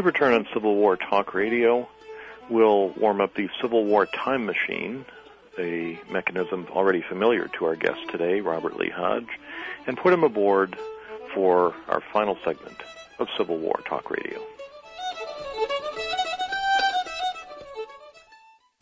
we return on Civil War Talk Radio, we'll warm up the Civil War time machine, a mechanism already familiar to our guest today, Robert Lee Hodge, and put him aboard for our final segment of Civil War Talk Radio.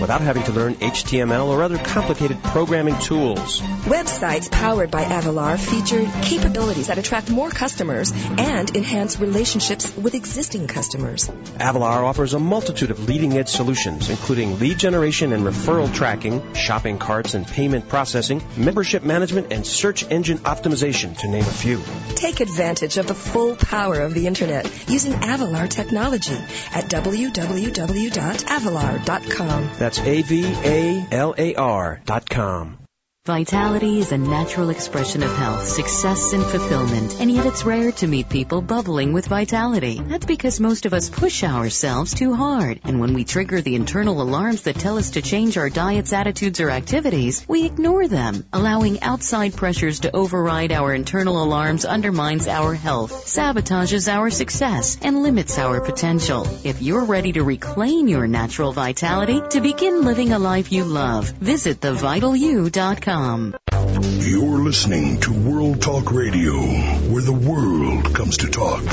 without having to learn HTML or other complicated programming tools. Websites powered by Avalar feature capabilities that attract more customers and enhance relationships with existing customers. Avalar offers a multitude of leading edge solutions, including lead generation and referral tracking, shopping carts and payment processing, membership management, and search engine optimization, to name a few. Take advantage of the full power of the Internet using Avalar technology at www.avalar.com. That's A-V-A-L-A-R dot com. Vitality is a natural expression of health, success, and fulfillment, and yet it's rare to meet people bubbling with vitality. That's because most of us push ourselves too hard, and when we trigger the internal alarms that tell us to change our diets, attitudes, or activities, we ignore them. Allowing outside pressures to override our internal alarms undermines our health, sabotages our success, and limits our potential. If you're ready to reclaim your natural vitality, to begin living a life you love, visit thevitalu.com. You're listening to World Talk Radio, where the world comes to talk.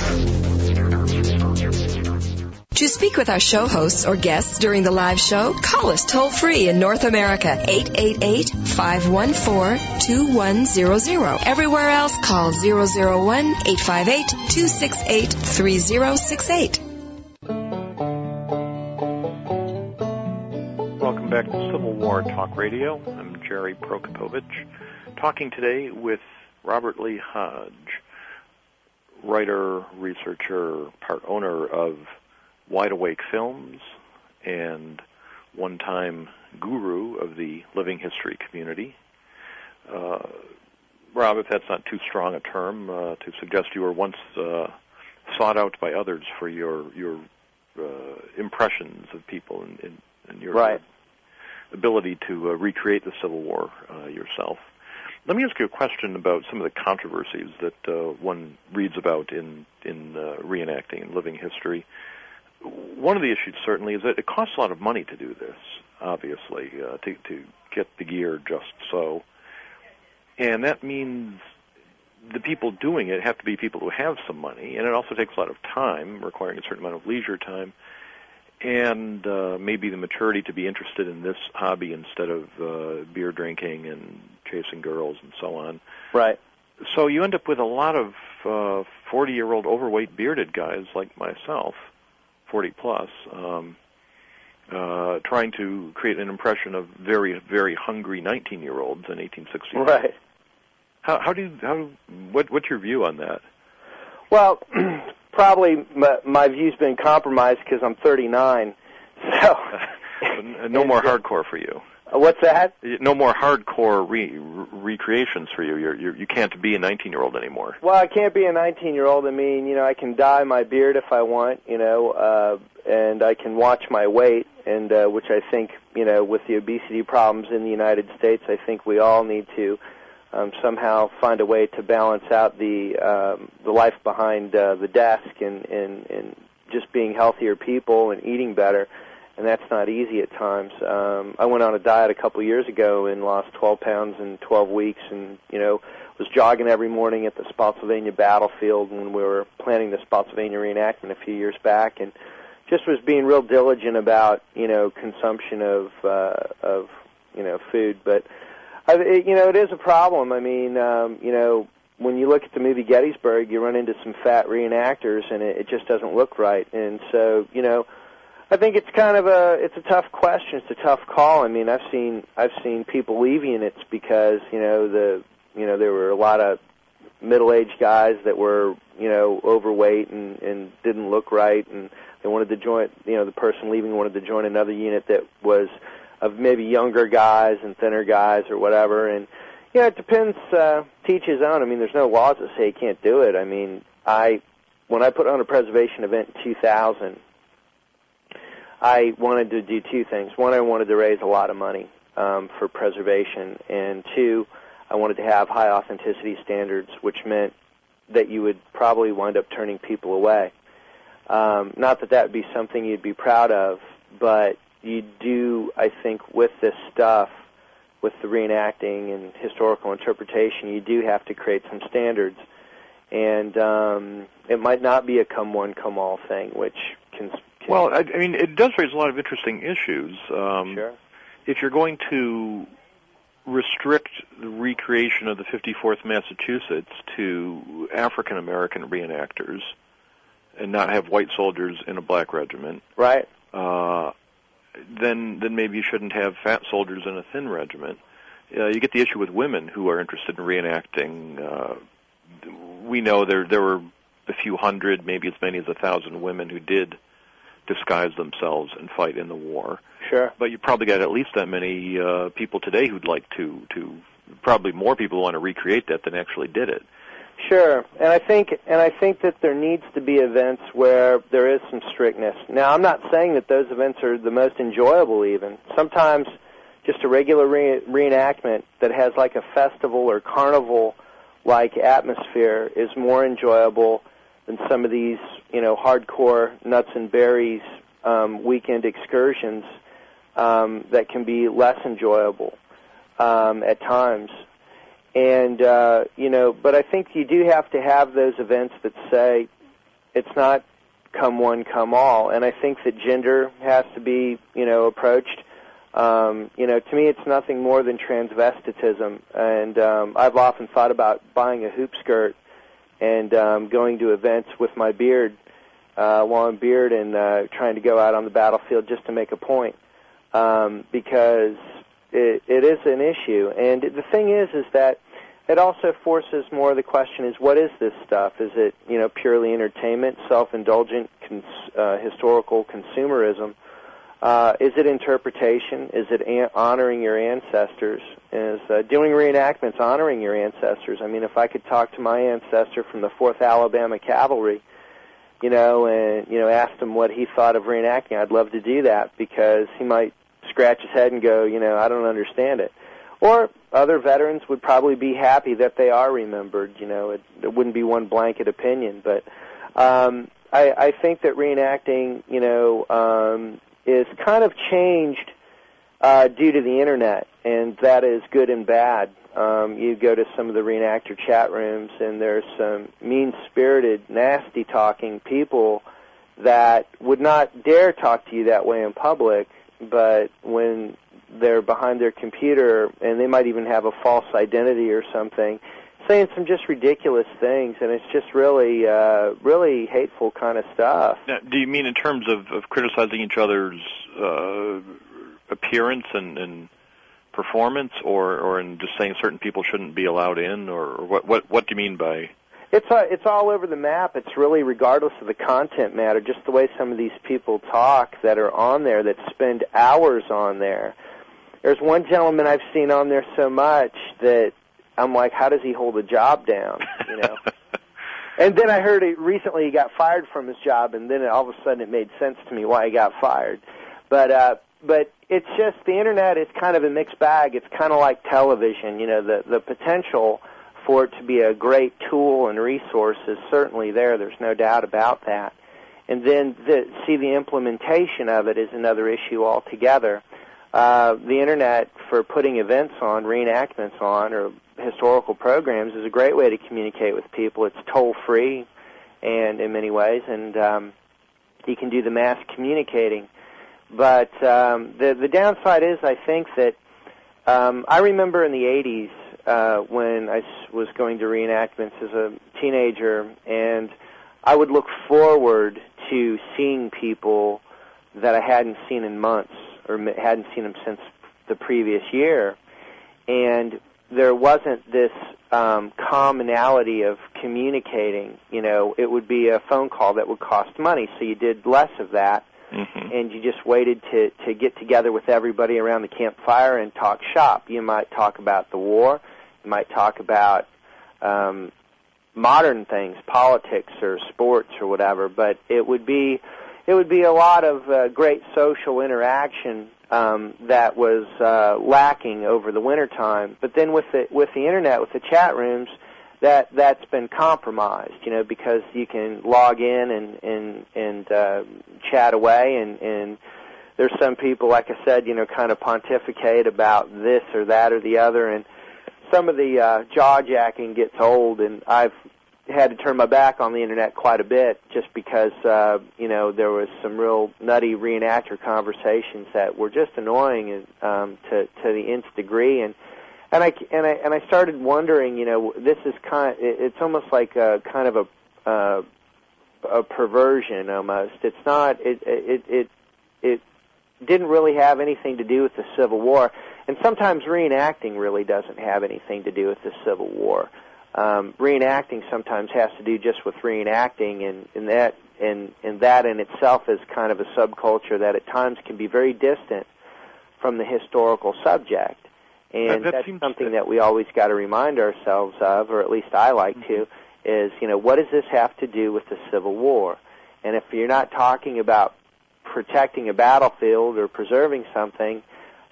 To speak with our show hosts or guests during the live show, call us toll free in North America, 888-514-2100. Everywhere else, call 001-858-268-3068. War Talk Radio. I'm Gerry Prokopowicz, talking today with Robert Lee Hodge, writer, researcher, part owner of Wide Awake Films, and one-time guru of the living history community. Uh, Rob, if that's not too strong a term, uh, to suggest you were once uh, sought out by others for your your uh, impressions of people and, and, and your Right. Ability to uh, recreate the Civil War uh, yourself. Let me ask you a question about some of the controversies that uh, one reads about in in uh, reenacting and living history. One of the issues certainly is that it costs a lot of money to do this. Obviously, uh, to to get the gear just so, and that means the people doing it have to be people who have some money, and it also takes a lot of time, requiring a certain amount of leisure time, and uh, maybe the maturity to be interested in this hobby instead of uh, beer drinking and chasing girls and so on. Right. So you end up with a lot of uh, 40-year-old overweight bearded guys like myself, 40 plus, um, uh, trying to create an impression of very, very hungry 19-year-olds in 1860. Right. How, how do you, how, what, what's your view on that? Well, probably my, my view's been compromised because I'm 39. So no more hardcore for you. Uh, what's that? No more hardcore re- re- recreations for you. You're, you're, you can't be a 19-year-old anymore. Well, I can't be a 19-year-old. I mean, you know, I can dye my beard if I want, you know, uh, and I can watch my weight, and uh, which I think, you know, with the obesity problems in the United States, I think we all need to um, somehow find a way to balance out the um, the life behind uh, the desk and, and and just being healthier people and eating better. And that's not easy at times. Um, I went on a diet a couple years ago and lost 12 pounds in 12 weeks, and you know was jogging every morning at the Spotsylvania battlefield when we were planning the Spotsylvania reenactment a few years back, and just was being real diligent about you know consumption of uh, of you know food, but I, it, you know it is a problem. I mean, um, you know when you look at the movie Gettysburg, you run into some fat reenactors, and it, it just doesn't look right. And so you know. I think it's kind of a it's a tough question. It's a tough call. I mean, I've seen I've seen people leaving, it's because you know the you know there were a lot of middle-aged guys that were you know overweight and and didn't look right, and they wanted to join. You know, the person leaving wanted to join another unit that was of maybe younger guys and thinner guys or whatever, and yeah, it depends. Uh, teach his own. I mean, there's no laws that say you can't do it. I mean, I when I put on a preservation event in 2000, I wanted to do two things. One, I wanted to raise a lot of money um, for preservation, and two, I wanted to have high authenticity standards, which meant that you would probably wind up turning people away. Um, not that that would be something you'd be proud of, but you do, I think, with this stuff, with the reenacting and historical interpretation, you do have to create some standards. And um, it might not be a come one, come all thing, which can. can well, I, I mean, it does raise a lot of interesting issues. Um, sure. If you're going to restrict the recreation of the 54th Massachusetts to African American reenactors and not have white soldiers in a black regiment, right? Uh, then then maybe you shouldn't have fat soldiers in a thin regiment. Uh, you get the issue with women who are interested in reenacting. Uh, we know there there were a few hundred, maybe as many as a thousand women who did disguise themselves and fight in the war. Sure. But you probably got at least that many uh, people today who'd like to to probably more people want to recreate that than actually did it. Sure, and I think and I think that there needs to be events where there is some strictness. Now, I'm not saying that those events are the most enjoyable. Even sometimes, just a regular re- reenactment that has like a festival or carnival like atmosphere is more enjoyable than some of these, you know, hardcore nuts and berries um, weekend excursions um, that can be less enjoyable um, at times. And uh, you know, but I think you do have to have those events that say it's not come one, come all. And I think that gender has to be, you know, approached. Um, you know, to me, it's nothing more than transvestitism. And um, I've often thought about buying a hoop skirt and um, going to events with my beard, uh, long beard, and uh, trying to go out on the battlefield just to make a point. Um, because it, it is an issue. And the thing is, is that it also forces more the question is what is this stuff? Is it you know purely entertainment, self-indulgent, cons- uh, historical consumerism? Uh, is it interpretation? Is it an- honoring your ancestors? Is uh, doing reenactments honoring your ancestors? I mean, if I could talk to my ancestor from the Fourth Alabama Cavalry, you know, and you know, asked him what he thought of reenacting, I'd love to do that because he might scratch his head and go, you know, I don't understand it. Or other veterans would probably be happy that they are remembered. You know, it, it wouldn't be one blanket opinion, but um, I, I think that reenacting, you know, um, is kind of changed uh, due to the internet, and that is good and bad. Um, you go to some of the reenactor chat rooms, and there's some mean-spirited, nasty-talking people that would not dare talk to you that way in public, but when they're behind their computer and they might even have a false identity or something saying some just ridiculous things and it's just really uh really hateful kind of stuff now, do you mean in terms of, of criticizing each other's uh appearance and, and performance or or in just saying certain people shouldn't be allowed in or, or what what what do you mean by it's uh, it's all over the map. It's really regardless of the content matter, just the way some of these people talk that are on there that spend hours on there. There's one gentleman I've seen on there so much that I'm like, how does he hold a job down? You know. and then I heard it recently he got fired from his job, and then all of a sudden it made sense to me why he got fired. But uh, but it's just the internet is kind of a mixed bag. It's kind of like television. You know, the the potential for it to be a great tool and resource is certainly there. There's no doubt about that. And then the, see the implementation of it is another issue altogether uh, the internet for putting events on, reenactments on, or historical programs is a great way to communicate with people. It's toll free, and in many ways, and um, you can do the mass communicating. But um, the the downside is, I think that um, I remember in the '80s uh, when I was going to reenactments as a teenager, and I would look forward to seeing people that I hadn't seen in months or hadn't seen him since the previous year. And there wasn't this um, commonality of communicating. You know, it would be a phone call that would cost money, so you did less of that, Mm-hmm. and you just waited to to get together with everybody around the campfire and talk shop. You might talk about the war, you might talk about um, modern things, politics or sports or whatever, but it would be it would be a lot of uh, great social interaction um, that was uh, lacking over the winter time. But then with the with the internet, with the chat rooms, that that's been compromised. You know, because you can log in and and and uh, chat away, and and there's some people, like I said, you know, kind of pontificate about this or that or the other, and some of the uh, jaw jacking gets old, and I've had to turn my back on the internet quite a bit just because uh, you know there was some real nutty reenactor conversations that were just annoying and um, to to the nth degree. And and I and I and I started wondering you know this is kind it- it's almost like a kind of a uh, a perversion almost. It's not it it it it didn't really have anything to do with the Civil War. And sometimes reenacting really doesn't have anything to do with the Civil War um, reenacting sometimes has to do just with reenacting, and, and that and, and that in itself is kind of a subculture that at times can be very distant from the historical subject. And That- that that's something to- that we always got to remind ourselves of, or at least I like Mm-hmm. to, is you know what does this have to do with the Civil War? And if you're not talking about protecting a battlefield or preserving something,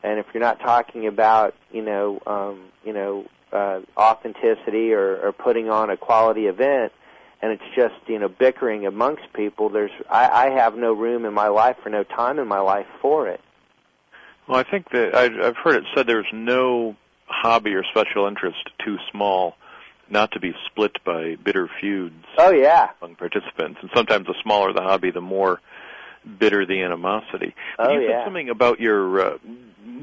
and if you're not talking about you know um, you know uh, authenticity or, or putting on a quality event, and it's just you know bickering amongst people, there's I, I have no room in my life or no time in my life for it. Well, I think that I, I've heard it said there's no hobby or special interest too small not to be split by bitter feuds Oh yeah, among participants. And sometimes the smaller the hobby, the more bitter the animosity. But Oh, you said something about your uh,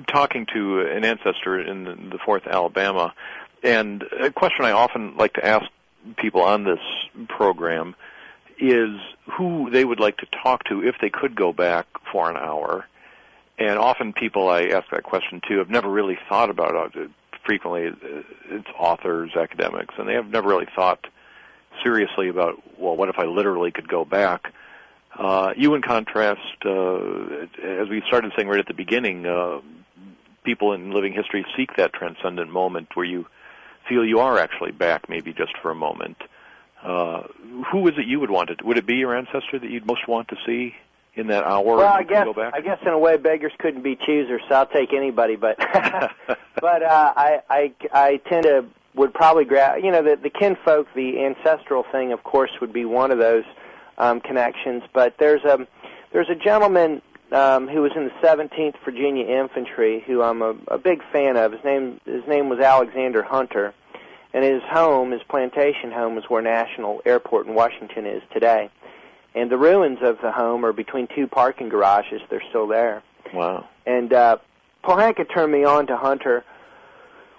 talking to an ancestor in the, the Fourth Alabama, and a question I often like to ask people on this program is who they would like to talk to if they could go back for an hour. And often people I ask that question to have never really thought about it. Frequently, uh, it's authors, academics, and they have never really thought seriously about, well, what if I literally could go back? Uh, you, in contrast, uh, as we started saying right at the beginning, uh, people in living history seek that transcendent moment where you feel you are actually back, maybe just for a moment. Uh, who is it you would want to? Would it be your ancestor that you'd most want to see in that hour? well, I guess go back? I guess in a way beggars couldn't be choosers, so I'll take anybody. But but uh, I I I tend to would probably grab you know the the kinfolk, the ancestral thing, of course, would be one of those um, connections. But there's a there's a gentleman um, who was in the 17th Virginia Infantry who I'm a, a big fan of. His name his name was Alexander Hunter, and his home, his plantation home, is where National Airport in Washington is today. And the ruins of the home are between two parking garages. They're still there. Wow. And uh, Pohanka turned me on to Hunter.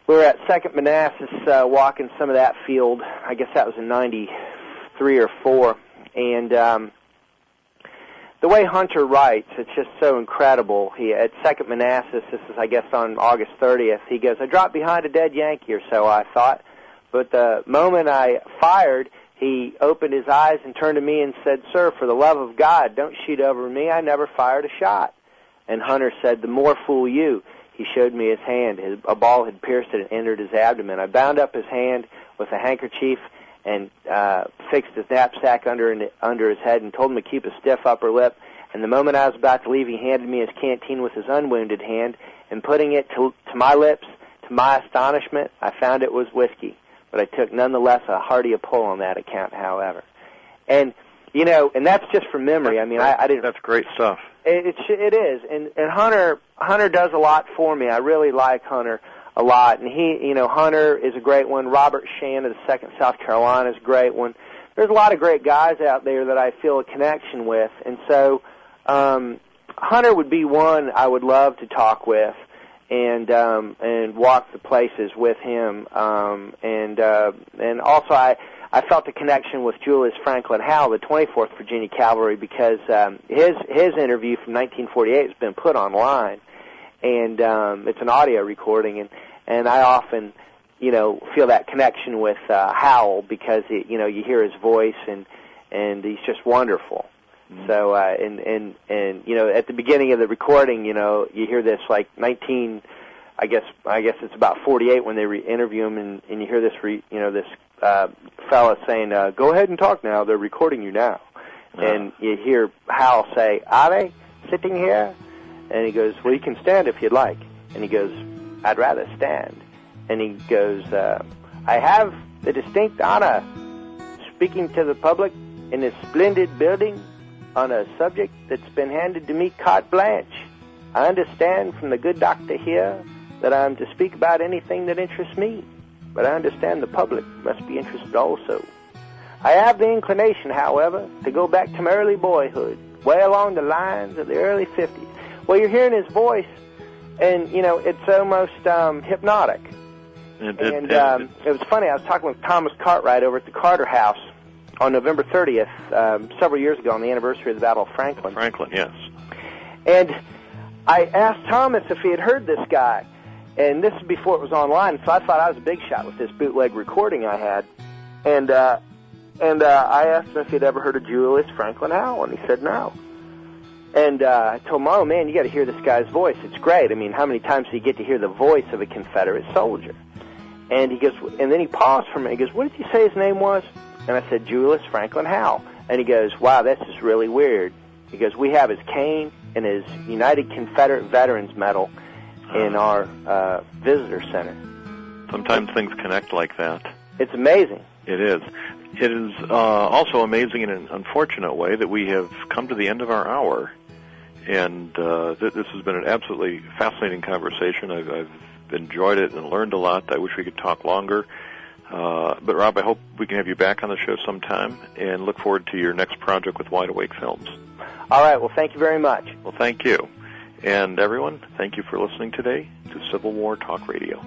We were at Second Manassas uh, walking some of that field. I guess that was in '93 or four. And um, the way Hunter writes, it's just so incredible. He at Second Manassas. This is, I guess, on August 30th. He goes, "I dropped behind a dead Yankee or so." I thought, but the moment I fired, he opened his eyes and turned to me and said, "Sir, for the love of God, don't shoot over me. I never fired a shot." And Hunter said, "The more fool you." He showed me his hand. His, a ball had pierced it and entered his abdomen. I bound up his hand with a handkerchief and uh, fixed his knapsack under under his head and told him to keep a stiff upper lip. And the moment I was about to leave, he handed me his canteen with his unwounded hand, and putting it to, to my lips, to my astonishment, I found it was whiskey. But I took nonetheless a hearty pull on that account, however. And you know, and that's just from memory. I mean, I, I didn't That's great stuff. it, it it is, and and Hunter Hunter does a lot for me. I really like Hunter a lot, and he you know Hunter is a great one. Robert Shand of the Second South Carolina is a great one. There's a lot of great guys out there that I feel a connection with, and so um, Hunter would be one I would love to talk with and um, and walk the places with him, um, and uh, and also I. I felt a connection with Julius Franklin Howell, the 24th Virginia Cavalry, because um, his his interview from 1948 has been put online, and um, it's an audio recording, and and I often you know, feel that connection with uh, Howell because it, you know you hear his voice and and he's just wonderful. Mm-hmm. So uh, and and and you know at the beginning of the recording, you know, you hear this like 19. I guess I guess it's about 48 when they re- interview him, and, and you hear this re- you know this uh, fella saying, uh, "Go ahead and talk now. They're recording you now." And you hear Hal say, "Are they sitting here?" And he goes, "Well, you can stand if you'd like." And he goes, "I'd rather stand." And he goes, uh, "I have the distinct honor speaking to the public in this splendid building on a subject that's been handed to me carte blanche. I understand from the good doctor here that I'm to speak about anything that interests me, but I understand the public must be interested also." I have the inclination, however, to go back to my early boyhood, way along the lines of the early 50s. Well, you're hearing his voice, and, you know, it's almost um, hypnotic. It, it, and um, it was funny, I was talking with Thomas Cartwright over at the Carter House on November 30th, um, several years ago, on the anniversary of the Battle of Franklin. Franklin, yes. And I asked Thomas if he had heard this guy, and this is before it was online, so I thought I was a big shot with this bootleg recording I had. And uh, and uh, I asked him if he'd ever heard of Julius Franklin Howell, and he said no. And uh, I told him, oh man, you got to hear this guy's voice. It's great. I mean, how many times do you get to hear the voice of a Confederate soldier? And he goes, and then he paused for a minute. He goes, what did you say his name was? And I said, Julius Franklin Howell. And he goes, wow, that's just really weird. He goes, we have his cane and his United Confederate Veterans Medal in our uh, visitor center. Sometimes things connect like that. It's amazing. It is. It is uh, also amazing in an unfortunate way that we have come to the end of our hour, and uh, th- this has been an absolutely fascinating conversation. I've, I've enjoyed it and learned a lot. I wish we could talk longer. Uh, but Rob, I hope we can have you back on the show sometime and look forward to your next project with Wide Awake Films. All right. Well, thank you very much. Well, thank you. And everyone, thank you for listening today to Civil War Talk Radio.